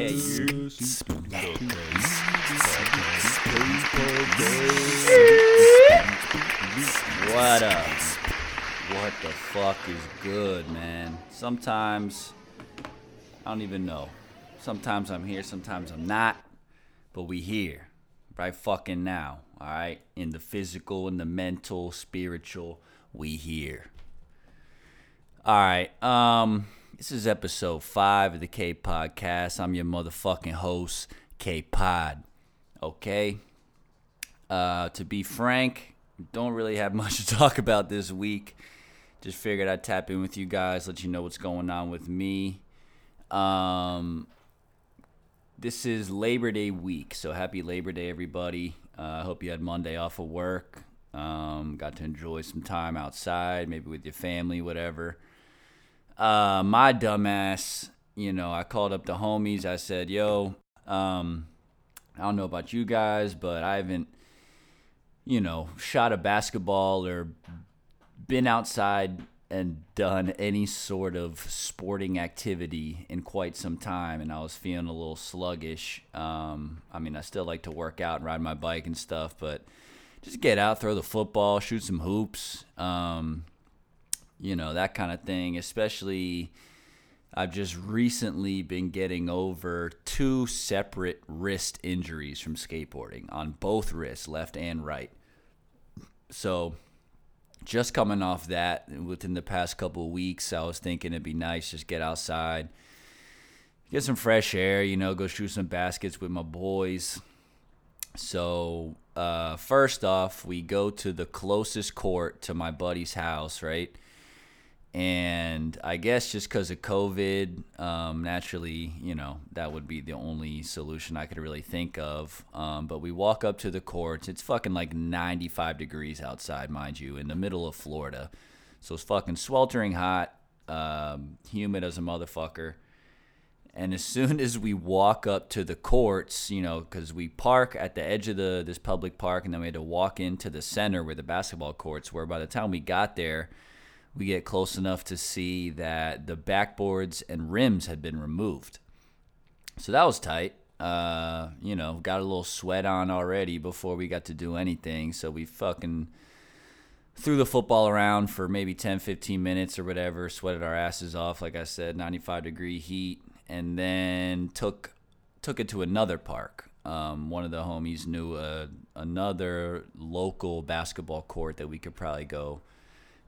What up? What the fuck is good, man? Sometimes I don't even know. Sometimes I'm here, sometimes I'm not. But we here. Right fucking now. Alright? In the physical, in the mental, spiritual, we here. Alright, um, this is episode five of the K Podcast. I'm your motherfucking host, K Pod. Okay? Uh, to be frank, don't really have much to talk about this week. Just figured I'd tap in with you guys, let you know what's going on with me. Um, this is Labor Day week, so happy Labor Day, everybody. Uh, I hope you had Monday off of work. Um, got to enjoy some time outside, maybe with your family, whatever. Uh, my dumbass, you know, I called up the homies. I said, "Yo, um, I don't know about you guys, but I haven't, you know, shot a basketball or been outside and done any sort of sporting activity in quite some time, and I was feeling a little sluggish. Um, I mean, I still like to work out and ride my bike and stuff, but just get out, throw the football, shoot some hoops, um, you know, that kind of thing. Especially, I've just recently been getting over two separate wrist injuries from skateboarding on both wrists, left and right. So, just coming off that within the past couple of weeks, I was thinking it'd be nice just get outside, get some fresh air, you know, go shoot some baskets with my boys. So, uh, first off, we go to the closest court to my buddy's house, right? And I guess just because of COVID, um, naturally, you know, that would be the only solution I could really think of. Um, but we walk up to the courts. It's fucking like 95 degrees outside, mind you, in the middle of Florida. So it's fucking sweltering hot, um, humid as a motherfucker. And as soon as we walk up to the courts, you know, because we park at the edge of the this public park, and then we had to walk into the center where the basketball courts were. By the time we got there, we get close enough to see that the backboards and rims had been removed. So that was tight. Uh, you know, got a little sweat on already before we got to do anything. So we fucking threw the football around for maybe 10, 15 minutes or whatever, sweated our asses off, like I said, 95 degree heat, and then took took it to another park. Um, one of the homies knew a, another local basketball court that we could probably go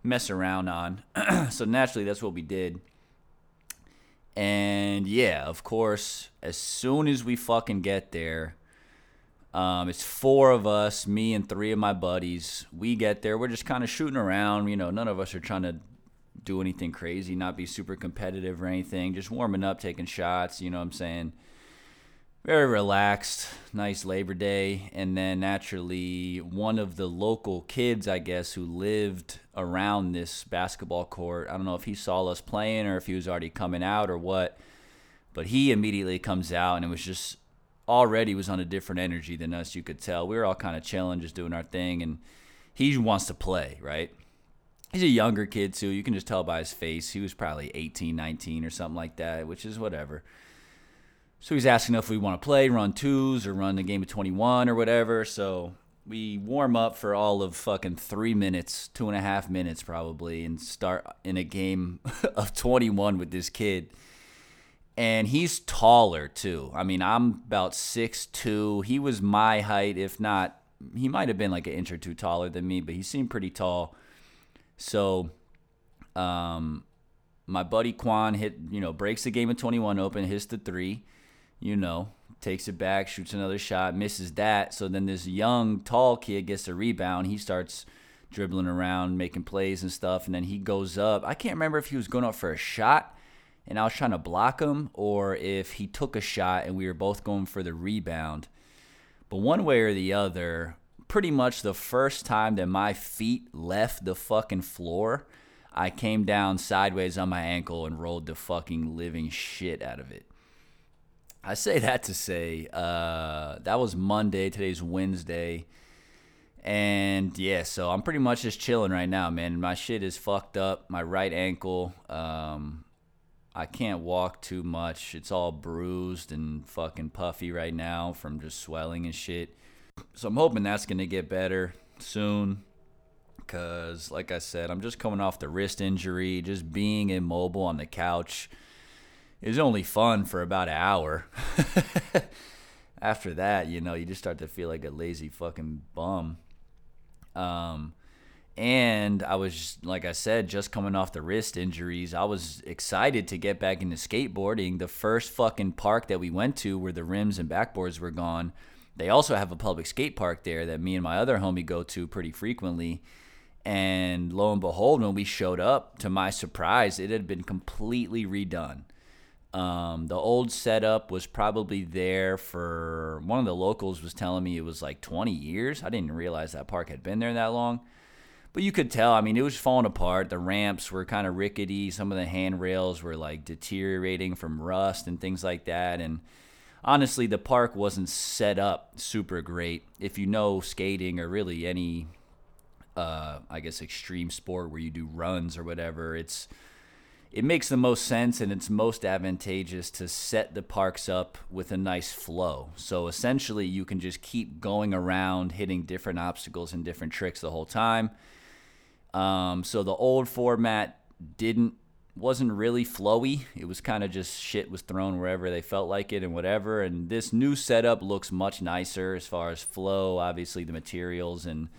mess around on. so naturally, that's what we did. And yeah, of course, as soon as we fucking get there, um, it's four of us, me and three of my buddies. We get there, we're just kind of shooting around. You know, none of us are trying to do anything crazy, not be super competitive or anything. Just warming up, taking shots. You know what I'm saying? Very relaxed, nice Labor Day. And then naturally, one of the local kids, I guess, who lived around this basketball court, I don't know if he saw us playing or if he was already coming out or what, but he immediately comes out and it was just already was on a different energy than us, you could tell. We were all kind of chilling, just doing our thing, and he wants to play, right? He's a younger kid, too. You can just tell by his face. He was probably 18, 19 or something like that, which is whatever. So he's asking if we want to play, run twos, or run the game of 21 or whatever. So we warm up for all of fucking three minutes, two and a half minutes probably, and start in a game of 21 with this kid. And he's taller too. I mean, I'm about six two. He was my height, if not, he might have been like an inch or two taller than me, but he seemed pretty tall. So, um, my buddy Quan hit, you know, breaks the game of 21 open, hits the three you know, takes it back, shoots another shot, misses that. So then this young, tall kid gets a rebound. He starts dribbling around, making plays and stuff. And then he goes up. I can't remember if he was going up for a shot. and I was trying to block him, or if he took a shot and we were both going for the rebound. But one way or the other, pretty much the first time that my feet left the fucking floor, I came down sideways on my ankle and rolled the fucking living shit out of it. I say that to say uh, that was Monday. Today's Wednesday. And yeah, so I'm pretty much just chilling right now, man. My shit is fucked up. My right ankle. Um, I can't walk too much. It's all bruised and fucking puffy right now from just swelling and shit. So I'm hoping that's gonna get better soon. Cause like I said, I'm just coming off the wrist injury. Just being immobile on the couch is only fun for about an hour. After that, you know, you just start to feel like a lazy fucking bum. Um, and I was, like I said, just coming off the wrist injuries. I was excited to get back into skateboarding. The first fucking park that we went to where the rims and backboards were gone, they also have a public skate park there that me and my other homie go to pretty frequently. And lo and behold, when we showed up, to my surprise, it had been completely redone. Um, the old setup was probably there for one of the locals was telling me it was like 20 years. I didn't realize that park had been there that long. But you could tell, I mean, it was falling apart. The ramps were kind of rickety. Some of the handrails were like deteriorating from rust and things like that. And honestly, the park wasn't set up super great. If you know skating or really any, uh, I guess, extreme sport where you do runs or whatever, it's it makes the most sense and it's most advantageous to set the parks up with a nice flow. So essentially, you can just keep going around hitting different obstacles and different tricks the whole time. Um, so the old format didn't wasn't really flowy. It was kind of just shit was thrown wherever they felt like it and whatever. And this new setup looks much nicer as far as flow. Obviously, the materials and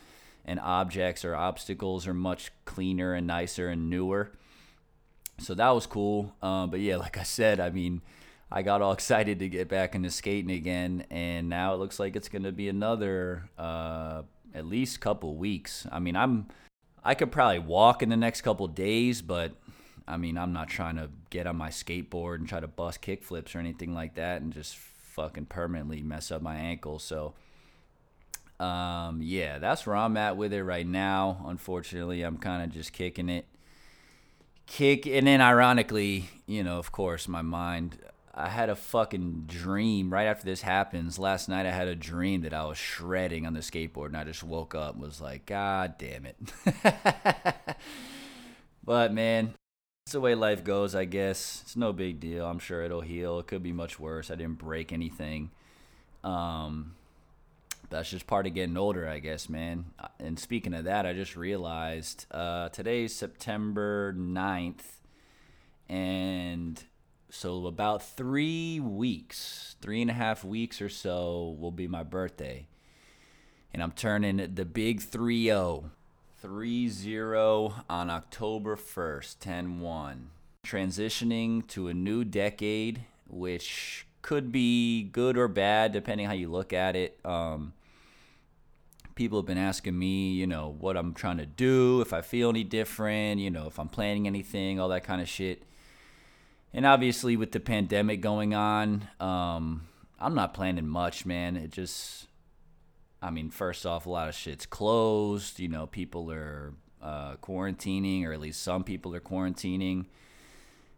and objects or obstacles are much cleaner and nicer and newer so that was cool. Um, but yeah, like I said, I mean, I got all excited to get back into skating again, and now it looks like it's going to be another uh, at least couple weeks. I mean, I'm I could probably walk in the next couple days, but I mean, I'm not trying to get on my skateboard and try to bust kick flips or anything like that, and just fucking permanently mess up my ankle. So. Um, yeah, that's where I'm at with it right now. Unfortunately, I'm kind of just kicking it kick and then ironically you know of course my mind i had a fucking dream right after this happens. Last night i had a dream that i was shredding on the skateboard and i just woke up and was like god damn it. But man it's the way life goes i guess. It's no big deal. I'm sure it'll heal. It could be much worse. I didn't break anything. Um that's just part of getting older, I guess, man. Uh, and speaking of that, I just realized uh, today's September 9th, and so about three weeks, three and a half weeks or so, will be my birthday. And I'm turning the big 3 0. 3 0 on October 1st, 10 1. Transitioning to a new decade, which could be good or bad depending how you look at it. Um, people have been asking me, you know, what I'm trying to do, if I feel any different, you know, if I'm planning anything, all that kind of shit. And obviously, with the pandemic going on, um, I'm not planning much, man. It just, I mean, first off, a lot of shit's closed. You know, people are uh, quarantining, or at least some people are quarantining.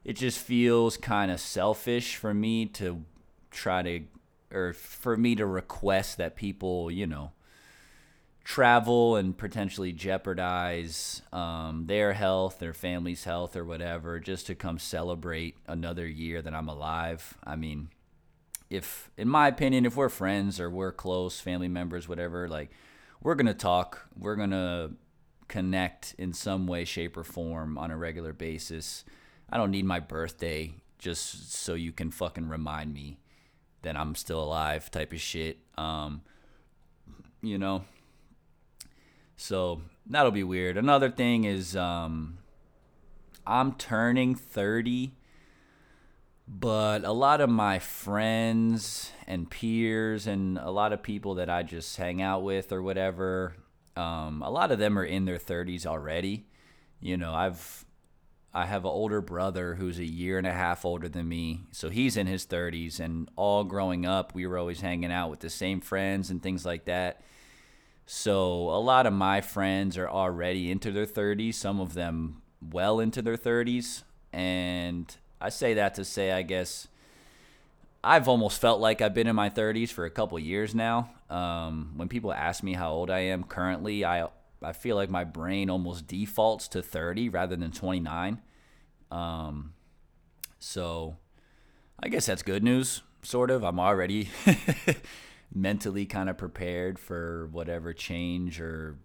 It just feels kind of selfish for me to try to, or for me to request that people, you know, travel and potentially jeopardize um, their health, their family's health, or whatever, just to come celebrate another year that I'm alive. I mean, if, in my opinion, if we're friends or we're close, family members, whatever, like, we're going to talk, we're going to connect in some way, shape, or form on a regular basis. I don't need my birthday just so you can fucking remind me that I'm still alive, type of shit. Um, you know, so that'll be weird. Another thing is um, I'm turning 30, but a lot of my friends and peers and a lot of people that I just hang out with or whatever, um, a lot of them are in their 30s already. You know, I've I have an older brother who's a year and a half older than me. So he's in his 30s. And all growing up, we were always hanging out with the same friends and things like that. So a lot of my friends are already into their 30s, some of them well into their 30s. And I say that to say, I guess, I've almost felt like I've been in my 30s for a couple years now. Um, when people ask me how old I am currently, I I feel like my brain almost defaults to 30 rather than 29. Um, so I guess that's good news, sort of. I'm already mentally kind of prepared for whatever change or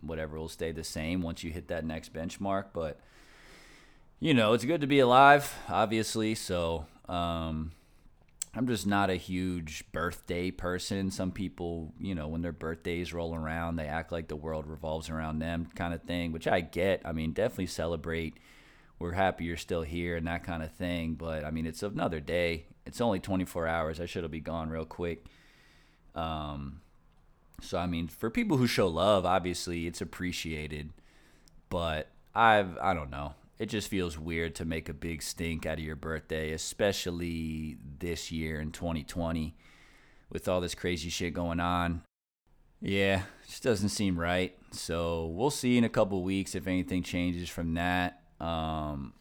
whatever will stay the same once you hit that next benchmark. But, you know, it's good to be alive, obviously. So, um, I'm just not a huge birthday person. Some people, you know, when their birthdays roll around, they act like the world revolves around them, kind of thing, which I get. I mean, definitely celebrate. We're happy you're still here and that kind of thing. But I mean, it's another day. It's only 24 hours. I should have be gone real quick. Um, so I mean, for people who show love, obviously it's appreciated. But I've I don't know it just feels weird to make a big stink out of your birthday, especially this year in 2020 with all this crazy shit going on. Yeah, just doesn't seem right. So we'll see in a couple weeks if anything changes from that. Um,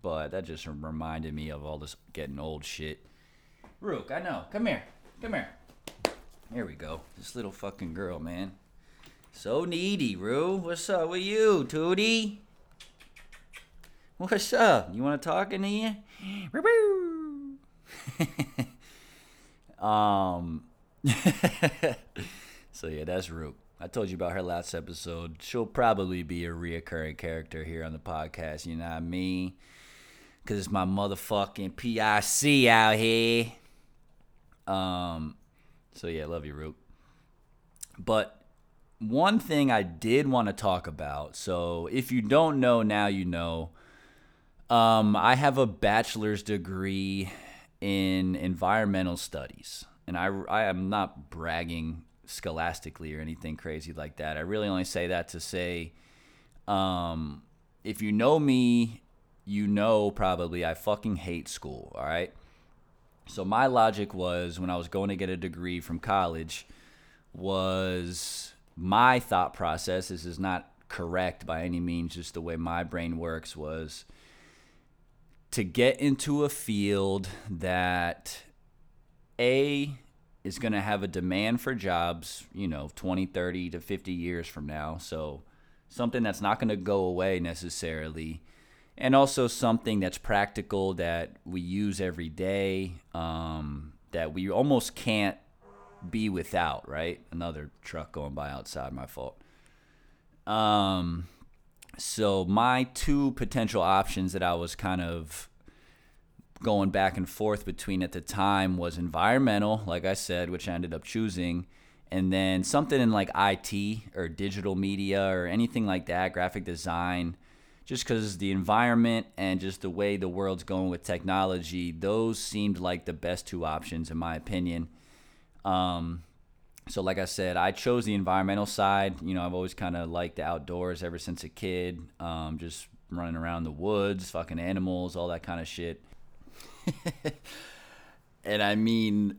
but that just reminded me of all this getting old shit. Rook, I know. Come here. Come here. Here we go. This little fucking girl, man. So needy, Roo. What's up with you, Tootie? What's up? You want to talk in here? um. so yeah, that's Rook. I told you about her last episode. She'll probably be a reoccurring character here on the podcast. You know what I mean? Cause it's my motherfucking PIC out here. Um. So yeah, love you, Rook. But one thing I did want to talk about. So if you don't know now, you know. Um, I have a bachelor's degree in environmental studies, and I, I am not bragging scholastically or anything crazy like that. I really only say that to say, um, if you know me, you know probably I fucking hate school. All right. So my logic was when I was going to get a degree from college was my thought process. This is not correct by any means. Just the way my brain works was to get into a field that A is going to have a demand for jobs, you know, 20, 30 to 50 years from now. So something that's not going to go away necessarily. And also something that's practical that we use every day, um, that we almost can't be without, right? Another truck going by outside, my fault. Um, so my two potential options that I was kind of going back and forth between at the time was environmental, like I said, which I ended up choosing, and then something in like IT or digital media or anything like that, graphic design, just because the environment and just the way the world's going with technology, those seemed like the best two options in my opinion. Um, so like I said, I chose the environmental side. You know, I've always kind of liked the outdoors ever since a kid. Um, just running around the woods, fucking animals, all that kind of shit. and I mean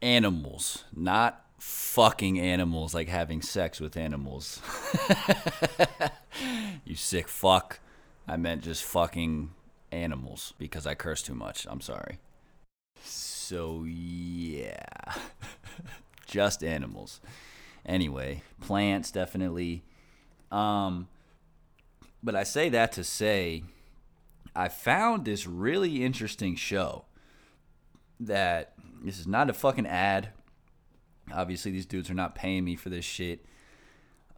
animals, not fucking animals like having sex with animals. you sick fuck. I meant just fucking animals because I curse too much. I'm sorry. So yeah. just animals. Anyway, plants definitely. Um, but I say that to say, I found this really interesting show that this is not a fucking ad. Obviously, these dudes are not paying me for this shit.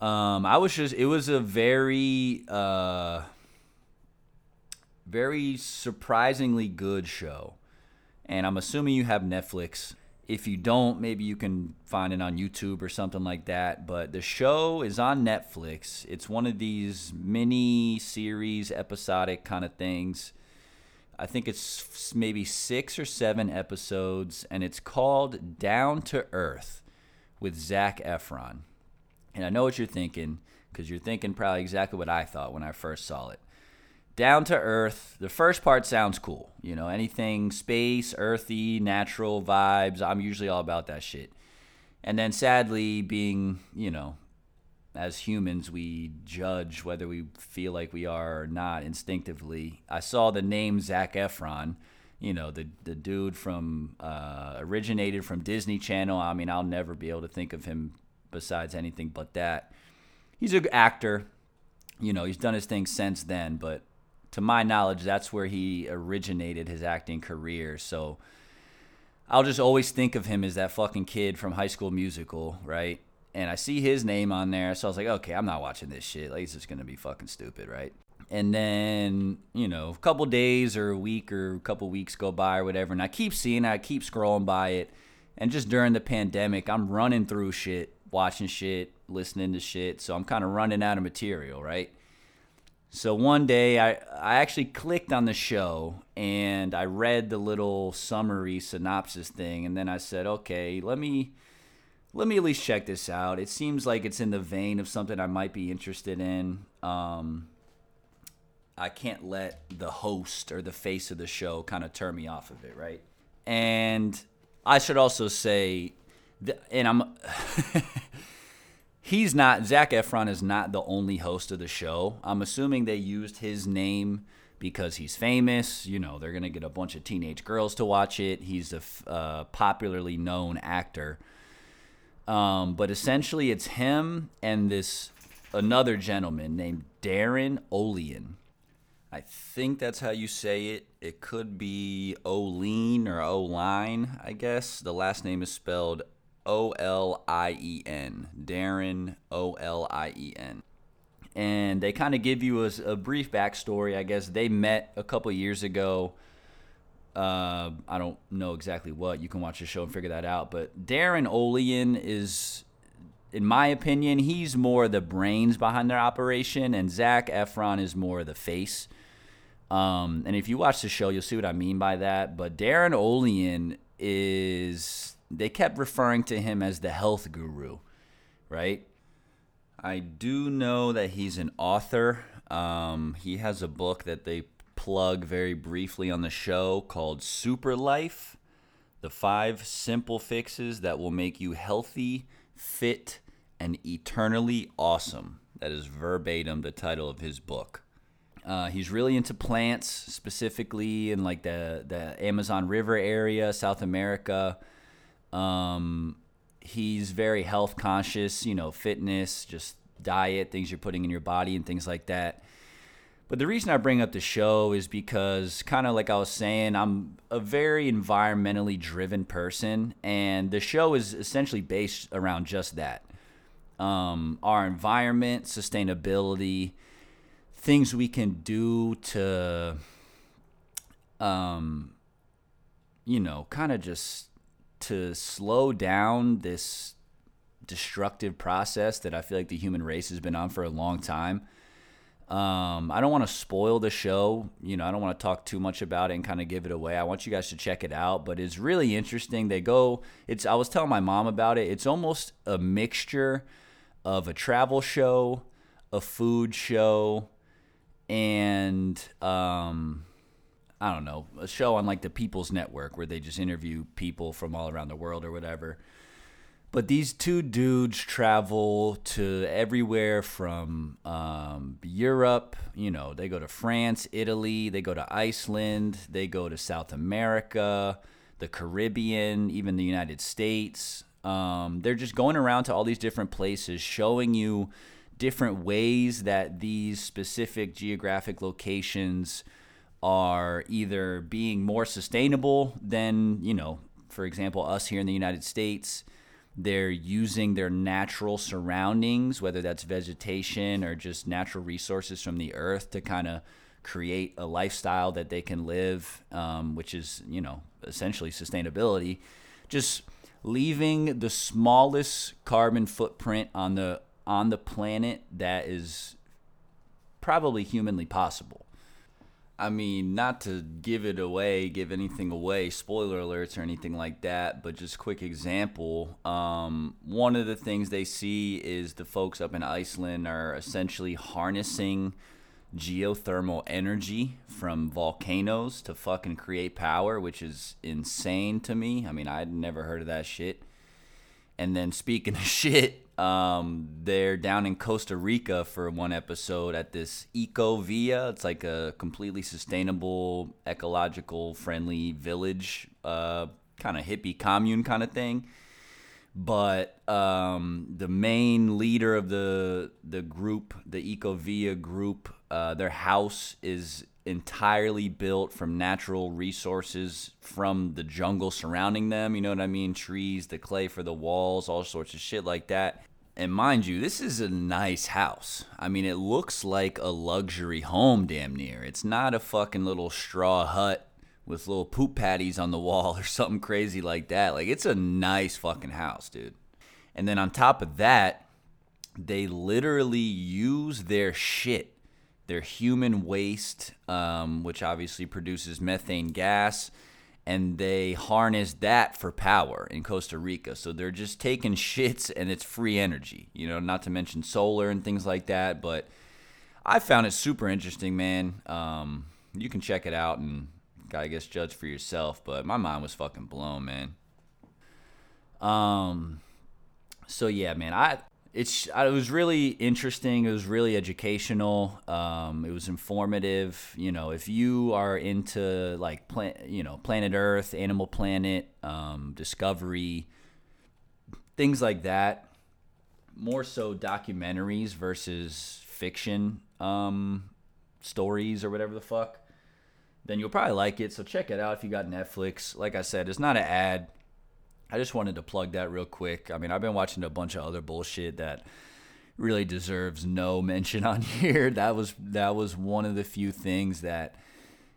Um, I was just, it was a very, uh, very surprisingly good show. And I'm assuming you have Netflix if you don't, maybe you can find it on YouTube or something like that. But the show is on Netflix. It's one of these mini series, episodic kind of things. I think it's maybe six or seven episodes, and it's called Down to Earth with Zac Efron. And I know what you're thinking, because you're thinking probably exactly what I thought when I first saw it. Down to earth. The first part sounds cool. You know, anything space, earthy, natural vibes. I'm usually all about that shit. And then sadly, being, you know, as humans, we judge whether we feel like we are or not instinctively. I saw the name Zac Efron, you know, the the dude from uh, originated from Disney Channel. I mean, I'll never be able to think of him besides anything but that. He's an actor. You know, he's done his thing since then, but to my knowledge, that's where he originated his acting career. So I'll just always think of him as that fucking kid from High School Musical, right? And I see his name on there, so I was like, okay, I'm not watching this shit. Like, it's just gonna be fucking stupid, right? And then, you know, a couple days or a week or a couple weeks go by or whatever, and I keep seeing it, I keep scrolling by it. And just during the pandemic, I'm running through shit, watching shit, listening to shit. So I'm kind of running out of material, right? So one day I, I actually clicked on the show and I read the little summary synopsis thing and then I said, okay, let me let me at least check this out. It seems like it's in the vein of something I might be interested in. Um, I can't let the host or the face of the show kind of turn me off of it, right? And I should also say, and I'm he's not Zac Efron is not the only host of the show. I'm assuming they used his name because he's famous. You know, they're gonna get a bunch of teenage girls to watch it. He's a uh, popularly known actor. Um, but essentially, it's him and this another gentleman named Darin Olien. I think that's how you say it. It could be Olien or Oline, I guess. The last name is spelled O L I E N. Darin O L I E N. And they kind of give you a, a, brief backstory. I guess they met a couple years ago. Uh, I don't know exactly what. You can watch the show and figure that out. But Darin Olien is, in my opinion, he's more the brains behind their operation, and Zac Efron is more the face. Um, and if you watch the show, you'll see what I mean by that. But Darin Olien is they kept referring to him as the health guru, right? I do know that he's an author. Um, he has a book that they plug very briefly on the show called Super Life The Five Simple Fixes That Will Make You Healthy, Fit, and Eternally Awesome. That is verbatim the title of his book. Uh, he's really into plants, specifically in like the, the Amazon River area, South America. Um, he's very health conscious, you know, fitness, just diet, things you're putting in your body, and things like that. But the reason I bring up the show is because, kind of like I was saying, I'm a very environmentally driven person, and the show is essentially based around just that um, our environment, sustainability, things we can do to, um, you know, kind of just to slow down this destructive process that I feel like the human race has been on for a long time. Um, I don't want to spoil the show. You know, I don't want to talk too much about it and kind of give it away. I want you guys to check it out, but it's really interesting. They go, it's, I was telling my mom about it. It's almost a mixture of a travel show, a food show, and, um, I don't know, a show on like the People's Network where they just interview people from all around the world or whatever. But these two dudes travel to everywhere from um, Europe, you know, they go to France, Italy, they go to Iceland, they go to South America, the Caribbean, even the United States. Um, they're just going around to all these different places, showing you different ways that these specific geographic locations are either being more sustainable than, you know, for example, us here in the United States. They're using their natural surroundings, whether that's vegetation or just natural resources from the earth, to kind of create a lifestyle that they can live, um, which is, you know, essentially sustainability. Just leaving the smallest carbon footprint on the on the planet that is probably humanly possible. I mean, not to give it away, give anything away, spoiler alerts or anything like that, but just quick example. Um, one of the things they see is the folks up in Iceland are essentially harnessing geothermal energy from volcanoes to fucking create power, which is insane to me. I mean, I'd never heard of that shit. And then speaking of shit, um, they're down in Costa Rica for one episode at this Ecovilla. It's like a completely sustainable, ecological friendly village, uh, kind of hippie commune kind of thing but um, the main leader of the the group, the Ecovilla group, uh, their house is entirely built from natural resources from the jungle surrounding them. You know what I mean? Trees, the clay for the walls, all sorts of shit like that. And mind you, this is a nice house. I mean, it looks like a luxury home, damn near. It's not a fucking little straw hut with little poop patties on the wall or something crazy like that. Like it's a nice fucking house, dude. And then on top of that, they literally use their shit, their human waste, um, which obviously produces methane gas, and they harness that for power in Costa Rica. So they're just taking shits and it's free energy, you know, not to mention solar and things like that. But I found it super interesting, man. Um, you can check it out and I guess judge for yourself, but my mind was fucking blown, man. Um, so yeah, man, I it's it was really interesting. It was really educational. Um, it was informative. You know, if you are into like plan, you know, Planet Earth, Animal Planet, um, Discovery, things like that. More so documentaries versus fiction um, stories or whatever the fuck then you'll probably like it. So check it out if you got Netflix. Like I said, it's not an ad. I just wanted to plug that real quick. I mean, I've been watching a bunch of other bullshit that really deserves no mention on here. That was that was one of the few things that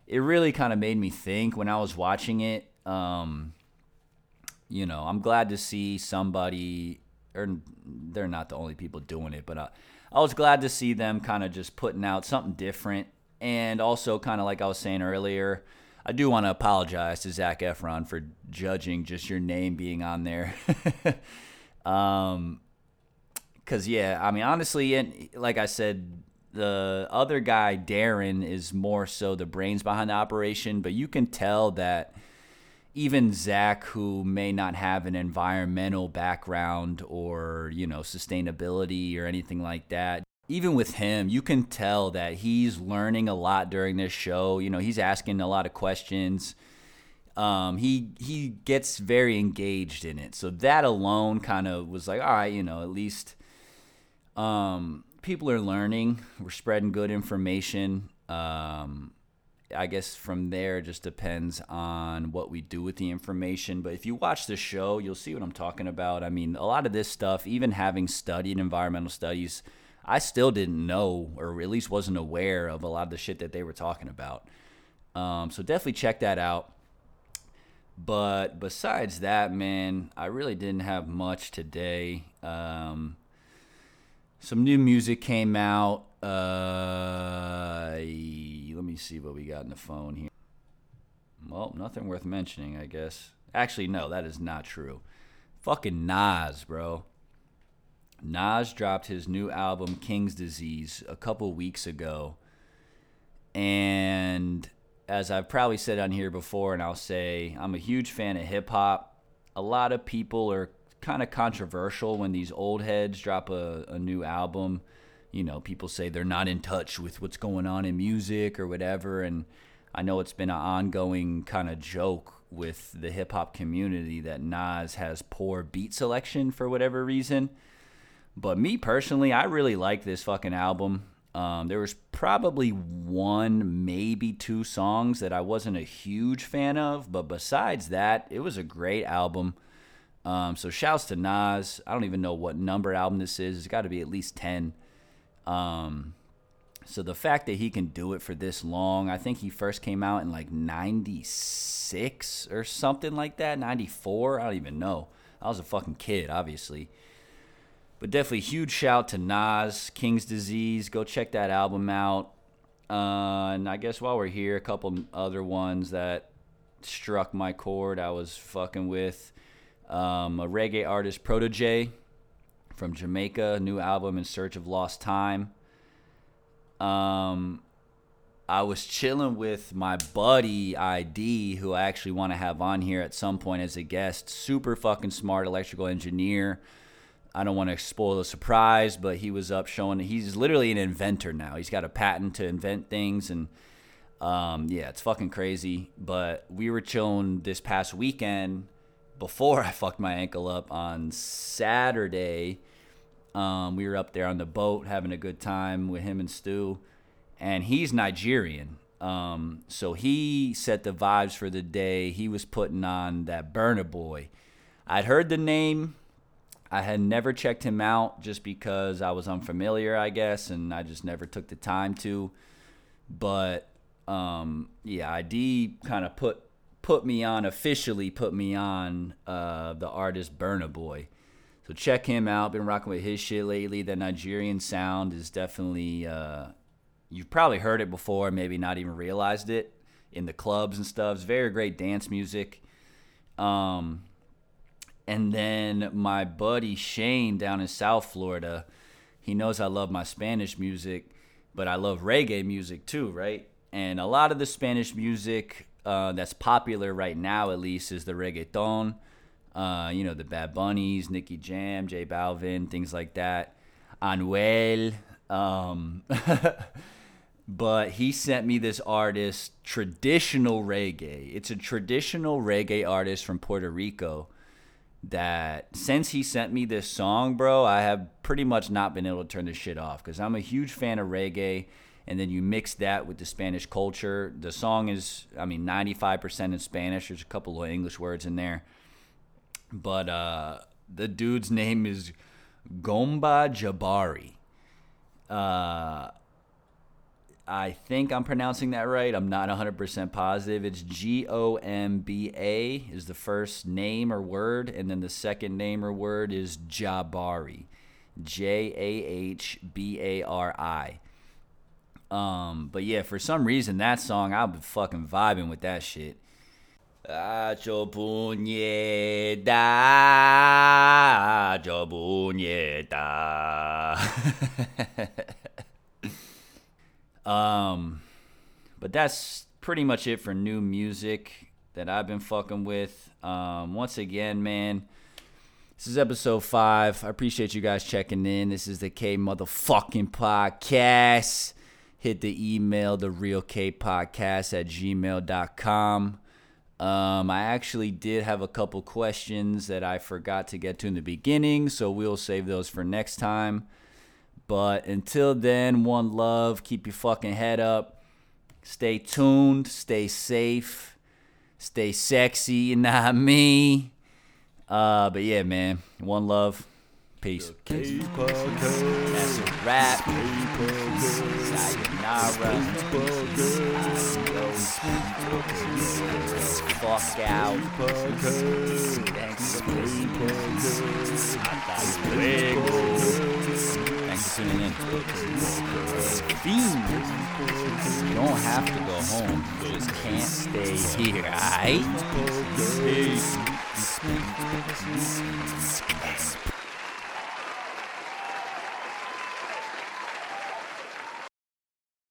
it really kind of made me think when I was watching it. Um, you know, I'm glad to see somebody, or they're not the only people doing it, but uh, I was glad to see them kind of just putting out something different and also, kind of like I was saying earlier, I do want to apologize to Zac Efron for judging just your name being on there. um, cause yeah, I mean, honestly, and like I said, the other guy, Darin, is more so the brains behind the operation, but you can tell that even Zac, who may not have an environmental background or, you know, sustainability or anything like that, even with him, you can tell that he's learning a lot during this show. You know, he's asking a lot of questions. Um, he he gets very engaged in it. So that alone kind of was like, all right, you know, at least um, people are learning. We're spreading good information. Um, I guess from there just depends on what we do with the information. But if you watch the show, you'll see what I'm talking about. I mean, a lot of this stuff, even having studied environmental studies I still didn't know, or at least wasn't aware of a lot of the shit that they were talking about. Um, so definitely check that out. But besides that, man, I really didn't have much today. Um, some new music came out. Uh, let me see what we got in the phone here. Well, nothing worth mentioning, I guess. Actually, no, that is not true. Fucking Nas, bro. Nas dropped his new album King's Disease a couple weeks ago. And as I've probably said on here before, and I'll say, I'm a huge fan of hip hop. A lot of people are kind of controversial when these old heads drop a, a new album. You know, people say they're not in touch with what's going on in music or whatever. And I know it's been an ongoing kind of joke with the hip hop community that Nas has poor beat selection for whatever reason. But me personally, I really like this fucking album. Um, there was probably one, maybe two songs that I wasn't a huge fan of, but besides that, it was a great album. Um, so shouts to Nas. I don't even know what number album this is. It's got to be at least ten. Um, so the fact that he can do it for this long, I think he first came out in like '96 or something like that, '94. I don't even know. I was a fucking kid, obviously. But definitely huge shout to Nas, King's Disease. Go check that album out. Uh, and I guess while we're here, a couple other ones that struck my chord. I was fucking with um, a reggae artist, Protoje, from Jamaica. New album, In Search of Lost Time. Um, I was chilling with my buddy ID, who I actually want to have on here at some point as a guest. Super fucking smart electrical engineer. I don't want to spoil the surprise, but he was up showing he's literally an inventor now. He's got a patent to invent things, and um, yeah, it's fucking crazy. But we were chilling this past weekend before I fucked my ankle up on Saturday. Um, we were up there on the boat having a good time with him and Stu, and he's Nigerian. Um, so he set the vibes for the day. He was putting on that Burna Boy. I'd heard the name. I had never checked him out just because I was unfamiliar, I guess, and I just never took the time to. But um, yeah, ID kind of put put me on officially put me on uh, the artist Burna Boy. So check him out. Been rocking with his shit lately. The Nigerian sound is definitely uh, you've probably heard it before, maybe not even realized it in the clubs and stuff. It's very great dance music. Um, and then my buddy Shane down in South Florida, he knows I love my Spanish music, but I love reggae music too, right? And a lot of the Spanish music uh, that's popular right now, at least, is the reggaeton. Uh, you know, the Bad Bunnies, Nicky Jam, J Balvin, things like that. Anuel. Um, but he sent me this artist, traditional reggae. It's a traditional reggae artist from Puerto Rico that since he sent me this song, bro, I have pretty much not been able to turn this shit off because I'm a huge fan of reggae and then you mix that with the Spanish culture. The song is, I mean, 95% in Spanish. There's a couple of English words in there. But uh, the dude's name is Gomba Jahbari. Uh, I think I'm pronouncing that right. I'm not 100% positive. It's G O M B A is the first name or word, and then the second name or word is Jahbari. J A H B A R I. Um, but yeah, for some reason that song I've been fucking vibing with that shit. Acho. um, but that's pretty much it for new music that I've been fucking with. Um, once again, man, this is episode five. I appreciate you guys checking in. This is the K motherfucking podcast hit the email, the real K podcast at gmail.com. Um, I actually did have a couple questions that I forgot to get to in the beginning, so we'll save those for next time. But until then, one love, keep your fucking head up, stay tuned, stay safe, stay sexy, you know what I mean? Uh, but yeah, man, one love. Peace. That's a wrap. Sayonara. Fuck out. Thanks for tuning in. You don't have to go home. You just can't stay here, alright? Peace.